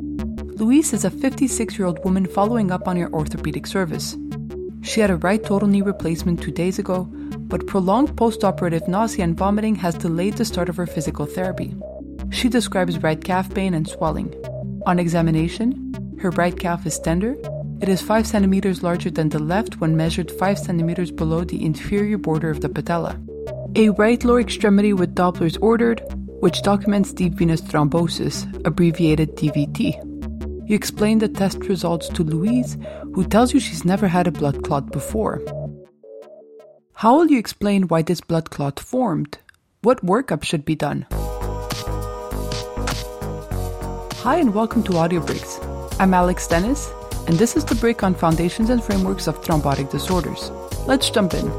Louise is a 56 year old woman following up on your orthopedic service. She had a right total knee replacement two days ago, but prolonged post operative nausea and vomiting has delayed the start of her physical therapy. She describes right calf pain and swelling. On examination, her right calf is tender. It is 5 centimeters larger than the left when measured 5 centimeters below the inferior border of the patella. A right lower extremity with Doppler is ordered, which documents deep venous thrombosis, abbreviated DVT. You explain the test results to Louise, who tells you she's never had a blood clot before. How will you explain why this blood clot formed? What workup should be done? Hi, and welcome to Audio Bricks. I'm Alex Dennis, and this is the brick on foundations and frameworks of thrombotic disorders. Let's jump in.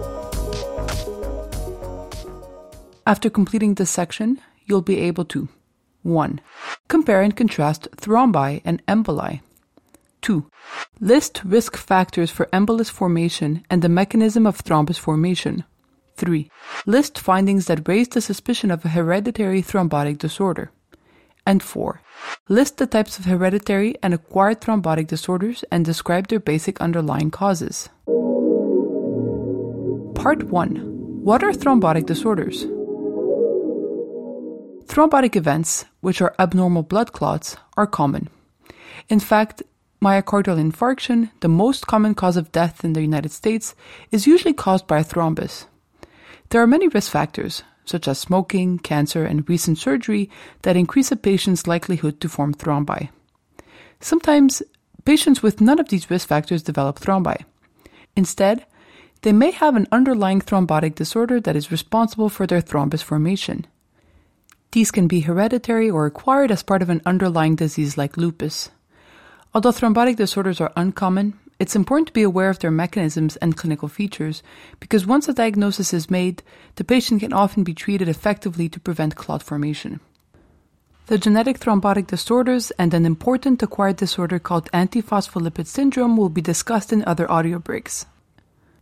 After completing this section, you'll be able to 1. Compare and contrast thrombi and emboli. 2. List risk factors for embolus formation and the mechanism of thrombus formation. 3. List findings that raise the suspicion of a hereditary thrombotic disorder. And 4. List the types of hereditary and acquired thrombotic disorders and describe their basic underlying causes. Part 1 What are thrombotic disorders? Thrombotic events, which are abnormal blood clots, are common. In fact, myocardial infarction, the most common cause of death in the United States, is usually caused by a thrombus. There are many risk factors, such as smoking, cancer, and recent surgery, that increase a patient's likelihood to form thrombi. Sometimes, patients with none of these risk factors develop thrombi. Instead, they may have an underlying thrombotic disorder that is responsible for their thrombus formation. These can be hereditary or acquired as part of an underlying disease like lupus. Although thrombotic disorders are uncommon, it's important to be aware of their mechanisms and clinical features because once a diagnosis is made, the patient can often be treated effectively to prevent clot formation. The genetic thrombotic disorders and an important acquired disorder called antiphospholipid syndrome will be discussed in other audio bricks.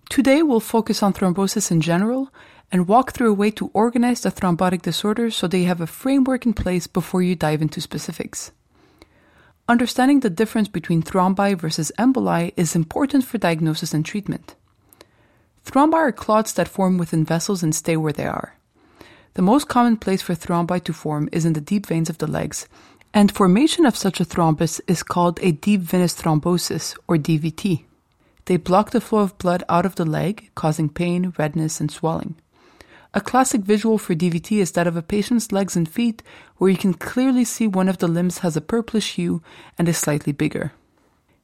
Today we'll focus on thrombosis in general and walk through a way to organize the thrombotic disorder so they have a framework in place before you dive into specifics. Understanding the difference between thrombi versus emboli is important for diagnosis and treatment. Thrombi are clots that form within vessels and stay where they are. The most common place for thrombi to form is in the deep veins of the legs, and formation of such a thrombus is called a deep venous thrombosis, or DVT. They block the flow of blood out of the leg, causing pain, redness, and swelling. A classic visual for DVT is that of a patient's legs and feet, where you can clearly see one of the limbs has a purplish hue and is slightly bigger.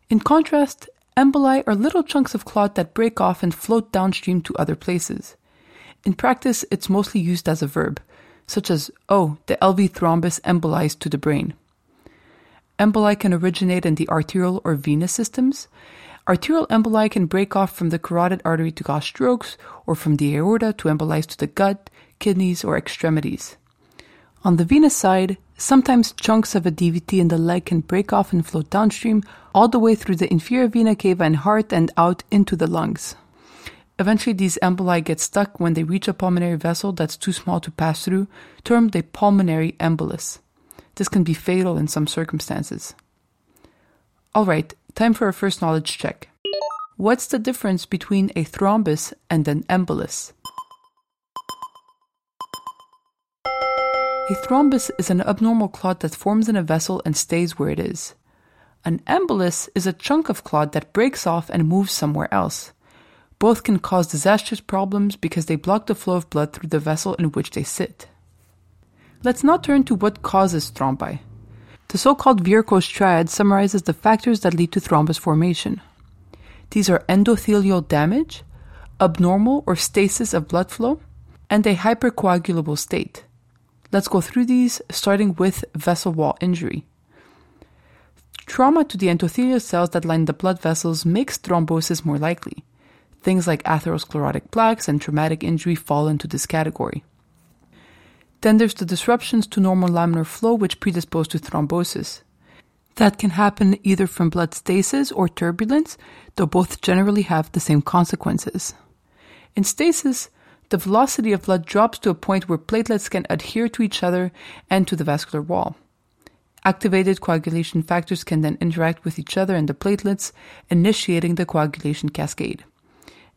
In contrast, emboli are little chunks of clot that break off and float downstream to other places. In practice, it's mostly used as a verb, such as, oh, the LV thrombus embolized to the brain. Emboli can originate in the arterial or venous systems, Arterial emboli can break off from the carotid artery to cause strokes, or from the aorta to embolize to the gut, kidneys, or extremities. On the venous side, sometimes chunks of a DVT in the leg can break off and flow downstream all the way through the inferior vena cava and heart and out into the lungs. Eventually, these emboli get stuck when they reach a pulmonary vessel that's too small to pass through, termed a pulmonary embolus. This can be fatal in some circumstances. Alright, Time for a first knowledge check. What's the difference between a thrombus and an embolus? A thrombus is an abnormal clot that forms in a vessel and stays where it is. An embolus is a chunk of clot that breaks off and moves somewhere else. Both can cause disastrous problems because they block the flow of blood through the vessel in which they sit. Let's now turn to what causes thrombi. The so-called Virchow's triad summarizes the factors that lead to thrombus formation. These are endothelial damage, abnormal or stasis of blood flow, and a hypercoagulable state. Let's go through these, starting with vessel wall injury. Trauma to the endothelial cells that line the blood vessels makes thrombosis more likely. Things like atherosclerotic plaques and traumatic injury fall into this category. Then there's the disruptions to normal laminar flow which predispose to thrombosis. That can happen either from blood stasis or turbulence, though both generally have the same consequences. In stasis, the velocity of blood drops to a point where platelets can adhere to each other and to the vascular wall. Activated coagulation factors can then interact with each other and the platelets, initiating the coagulation cascade.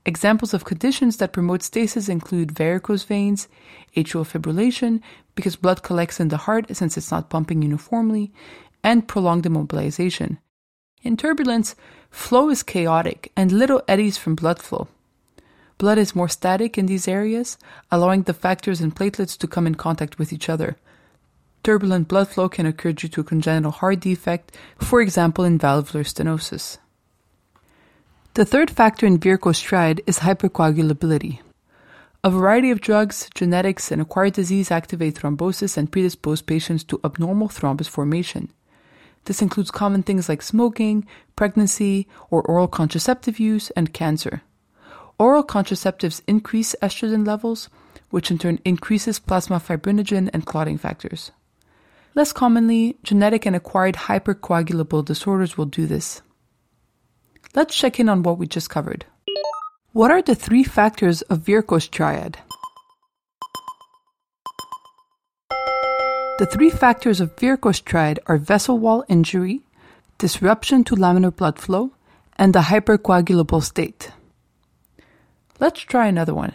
Examples of conditions that promote stasis include varicose veins, atrial fibrillation, because blood collects in the heart since it's not pumping uniformly, and prolonged immobilization. In turbulence, flow is chaotic and little eddies from blood flow. Blood is more static in these areas, allowing the factors and platelets to come in contact with each other. Turbulent blood flow can occur due to a congenital heart defect, for example, in valvular stenosis. The third factor in Virchow's triad is hypercoagulability. A variety of drugs, genetics, and acquired disease activate thrombosis and predispose patients to abnormal thrombus formation. This includes common things like smoking, pregnancy, or oral contraceptive use, and cancer. Oral contraceptives increase estrogen levels, which in turn increases plasma fibrinogen and clotting factors. Less commonly, genetic and acquired hypercoagulable disorders will do this. Let's check in on what we just covered. What are the three factors of Virchow's triad? The three factors of Virchow's triad are vessel wall injury, disruption to laminar blood flow, and the hypercoagulable state. Let's try another one.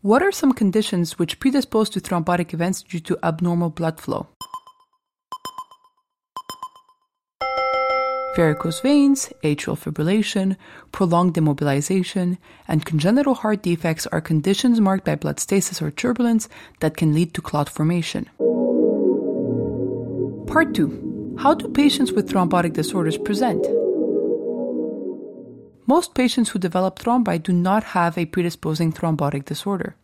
What are some conditions which predispose to thrombotic events due to abnormal blood flow? Varicose veins, atrial fibrillation, prolonged immobilization, and congenital heart defects are conditions marked by blood stasis or turbulence that can lead to clot formation. Part 2 How do patients with thrombotic disorders present? Most patients who develop thrombi do not have a predisposing thrombotic disorder.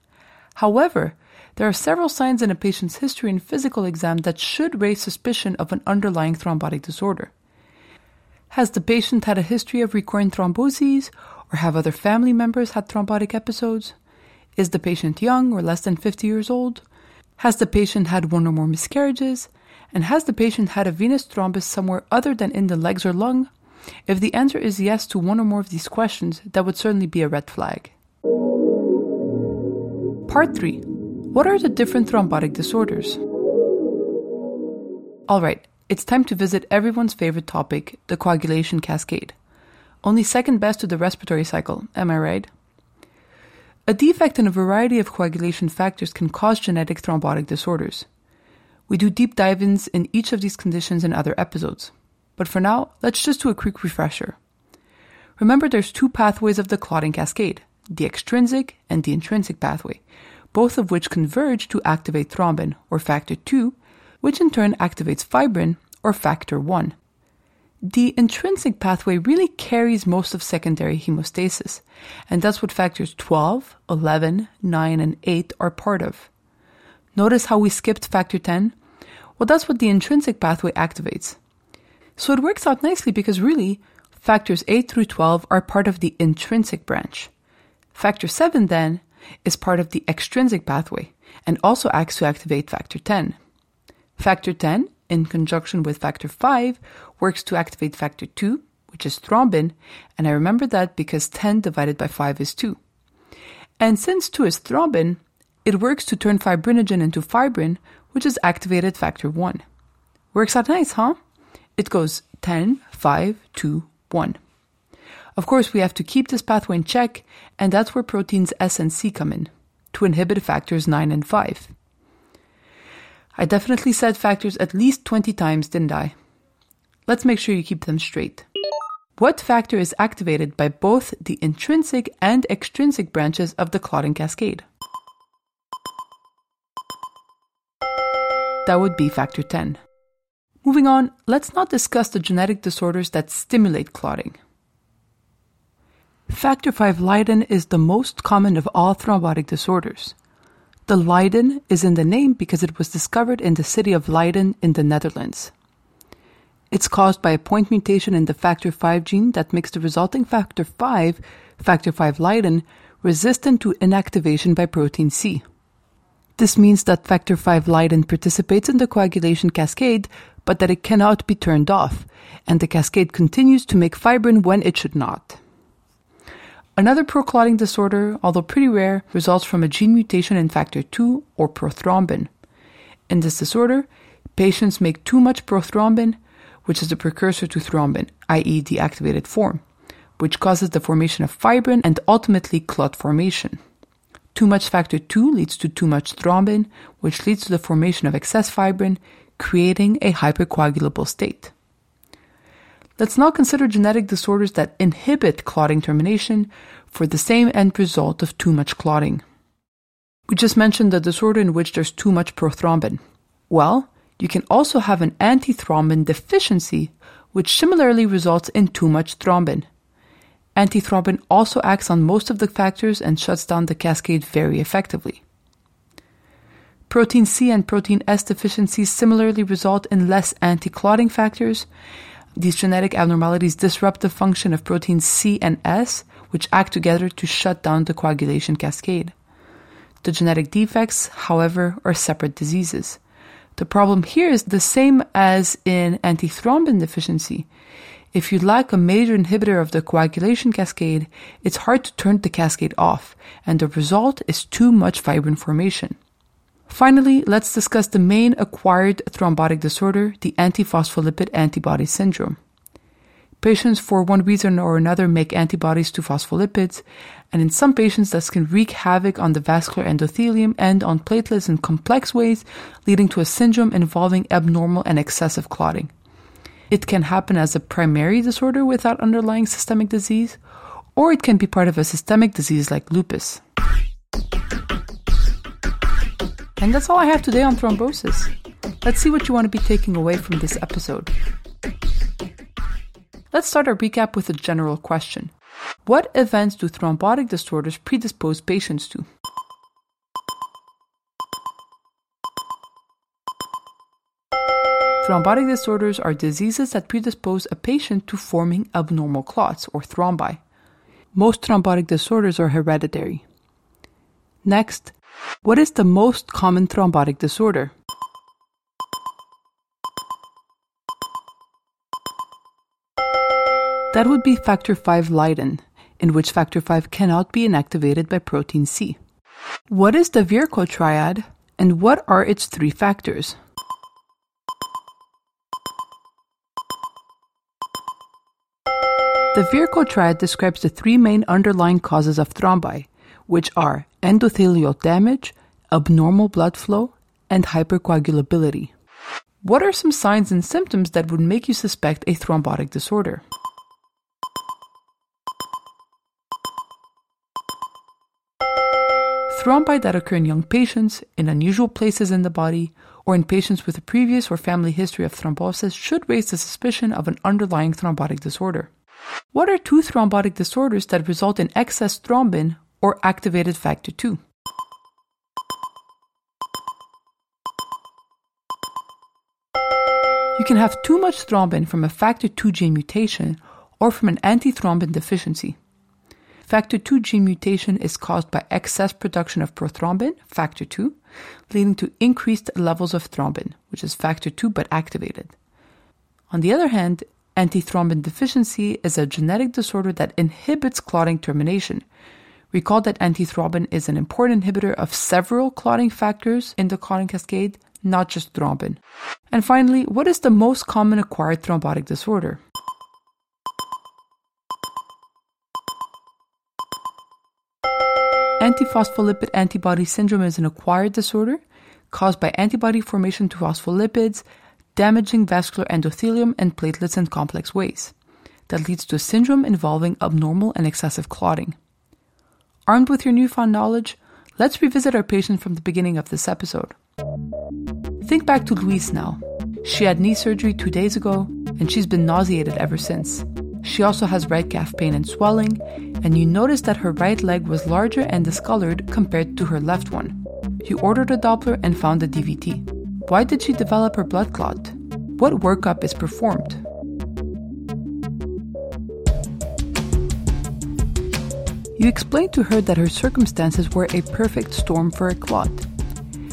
However, there are several signs in a patient's history and physical exam that should raise suspicion of an underlying thrombotic disorder. Has the patient had a history of recurrent thromboses, or have other family members had thrombotic episodes? Is the patient young or less than 50 years old? Has the patient had one or more miscarriages? And has the patient had a venous thrombus somewhere other than in the legs or lung? If the answer is yes to one or more of these questions, that would certainly be a red flag. Part 3 What are the different thrombotic disorders? Alright, it's time to visit everyone's favorite topic, the coagulation cascade. Only second best to the respiratory cycle, am I right? A defect in a variety of coagulation factors can cause genetic thrombotic disorders. We do deep dive ins in each of these conditions in other episodes. But for now, let's just do a quick refresher. Remember there's two pathways of the clotting cascade, the extrinsic and the intrinsic pathway, both of which converge to activate thrombin, or factor 2, which in turn activates fibrin, or factor 1. The intrinsic pathway really carries most of secondary hemostasis, and that's what factors 12, 11, 9, and 8 are part of. Notice how we skipped factor 10? Well, that's what the intrinsic pathway activates. So it works out nicely because really, factors 8 through 12 are part of the intrinsic branch. Factor 7 then is part of the extrinsic pathway and also acts to activate factor 10. Factor 10, in conjunction with factor 5, works to activate factor 2, which is thrombin, and I remember that because 10 divided by 5 is 2. And since 2 is thrombin, it works to turn fibrinogen into fibrin, which is activated factor 1. Works out nice, huh? It goes 10, 5, 2, 1. Of course, we have to keep this pathway in check, and that's where proteins S and C come in, to inhibit factors 9 and 5. I definitely said factors at least 20 times, didn't I? Let's make sure you keep them straight. What factor is activated by both the intrinsic and extrinsic branches of the clotting cascade? That would be factor 10. Moving on, let's not discuss the genetic disorders that stimulate clotting. Factor V Leiden is the most common of all thrombotic disorders. The Leiden is in the name because it was discovered in the city of Leiden in the Netherlands. It's caused by a point mutation in the factor V gene that makes the resulting factor V, factor V Leiden, resistant to inactivation by protein C. This means that factor V Leiden participates in the coagulation cascade, but that it cannot be turned off, and the cascade continues to make fibrin when it should not. Another proclotting disorder, although pretty rare, results from a gene mutation in factor 2 or prothrombin. In this disorder, Patients make too much prothrombin, which is the precursor to thrombin, i.e., the activated form, which causes the formation of fibrin and ultimately clot formation. Too much factor II leads to too much thrombin, which leads to the formation of excess fibrin, creating a hypercoagulable state. Let's now consider genetic disorders that inhibit clotting termination for the same end result of too much clotting. We just mentioned the disorder in which there's too much prothrombin. Well, you can also have an antithrombin deficiency, which similarly results in too much thrombin. Antithrombin also acts on most of the factors and shuts down the cascade very effectively. Protein C and protein S deficiencies similarly result in less anti clotting factors. These genetic abnormalities disrupt the function of proteins C and S, which act together to shut down the coagulation cascade. The genetic defects, however, are separate diseases. The problem here is the same as in antithrombin deficiency. If you lack a major inhibitor of the coagulation cascade, it's hard to turn the cascade off, and the result is too much fibrin formation. Finally, let's discuss the main acquired thrombotic disorder, the antiphospholipid antibody syndrome. Patients, for one reason or another, make antibodies to phospholipids, and in some patients, this can wreak havoc on the vascular endothelium and on platelets in complex ways, leading to a syndrome involving abnormal and excessive clotting. It can happen as a primary disorder without underlying systemic disease, or it can be part of a systemic disease like lupus. And that's all I have today on thrombosis. Let's see what you want to be taking away from this episode. Let's start our recap with a general question What events do thrombotic disorders predispose patients to? Thrombotic disorders are diseases that predispose a patient to forming abnormal clots or thrombi. Most thrombotic disorders are hereditary. Next, what is the most common thrombotic disorder? That would be factor V Leiden, in which factor V cannot be inactivated by protein C. What is the Virchow triad, and what are its three factors? The Virchow triad describes the three main underlying causes of thrombi, which are endothelial damage, abnormal blood flow, and hypercoagulability. What are some signs and symptoms that would make you suspect a thrombotic disorder? Thrombi that occur in young patients, in unusual places in the body, or in patients with a previous or family history of thrombosis should raise the suspicion of an underlying thrombotic disorder. What are two thrombotic disorders that result in excess thrombin or activated factor II? You can have too much thrombin from a factor II gene mutation or from an antithrombin deficiency. Factor II gene mutation is caused by excess production of prothrombin, factor II, leading to increased levels of thrombin, which is factor II but activated. On the other hand, Antithrombin deficiency is a genetic disorder that inhibits clotting termination. Recall that antithrombin is an important inhibitor of several clotting factors in the clotting cascade, not just thrombin. And finally, what is the most common acquired thrombotic disorder? Antiphospholipid antibody syndrome is an acquired disorder caused by antibody formation to phospholipids damaging vascular endothelium and platelets in complex ways. That leads to a syndrome involving abnormal and excessive clotting. Armed with your newfound knowledge, let's revisit our patient from the beginning of this episode. Think back to Louise now. She had knee surgery two days ago, and she's been nauseated ever since. She also has right calf pain and swelling, and you notice that her right leg was larger and discolored compared to her left one. You ordered a Doppler and found a DVT. Why did she develop her blood clot? What workup is performed? You explained to her that her circumstances were a perfect storm for a clot.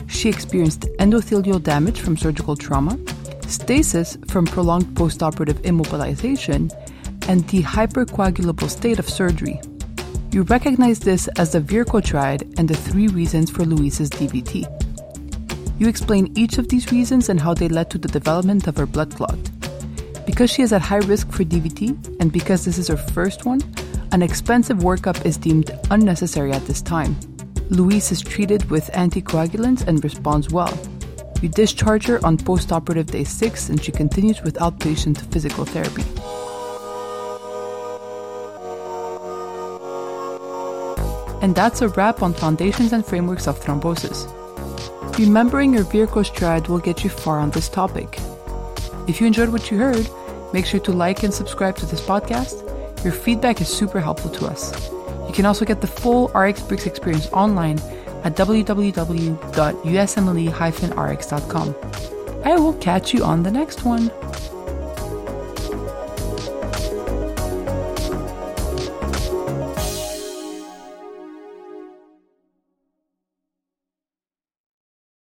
She experienced endothelial damage from surgical trauma, stasis from prolonged postoperative immobilization, and the hypercoagulable state of surgery. You recognize this as the Virchow triad and the three reasons for Louise's DVT. You explain each of these reasons and how they led to the development of her blood clot. Because she is at high risk for DVT, and because this is her first one, an expensive workup is deemed unnecessary at this time. Louise is treated with anticoagulants and responds well. We discharge her on post-operative day 6 and she continues with outpatient physical therapy. And that's a wrap on foundations and frameworks of thrombosis. Remembering your Virchow triad will get you far on this topic. If you enjoyed what you heard, make sure to like and subscribe to this podcast. Your feedback is super helpful to us. You can also get the full RX Bricks experience online at www.usmle-rx.com. I will catch you on the next one.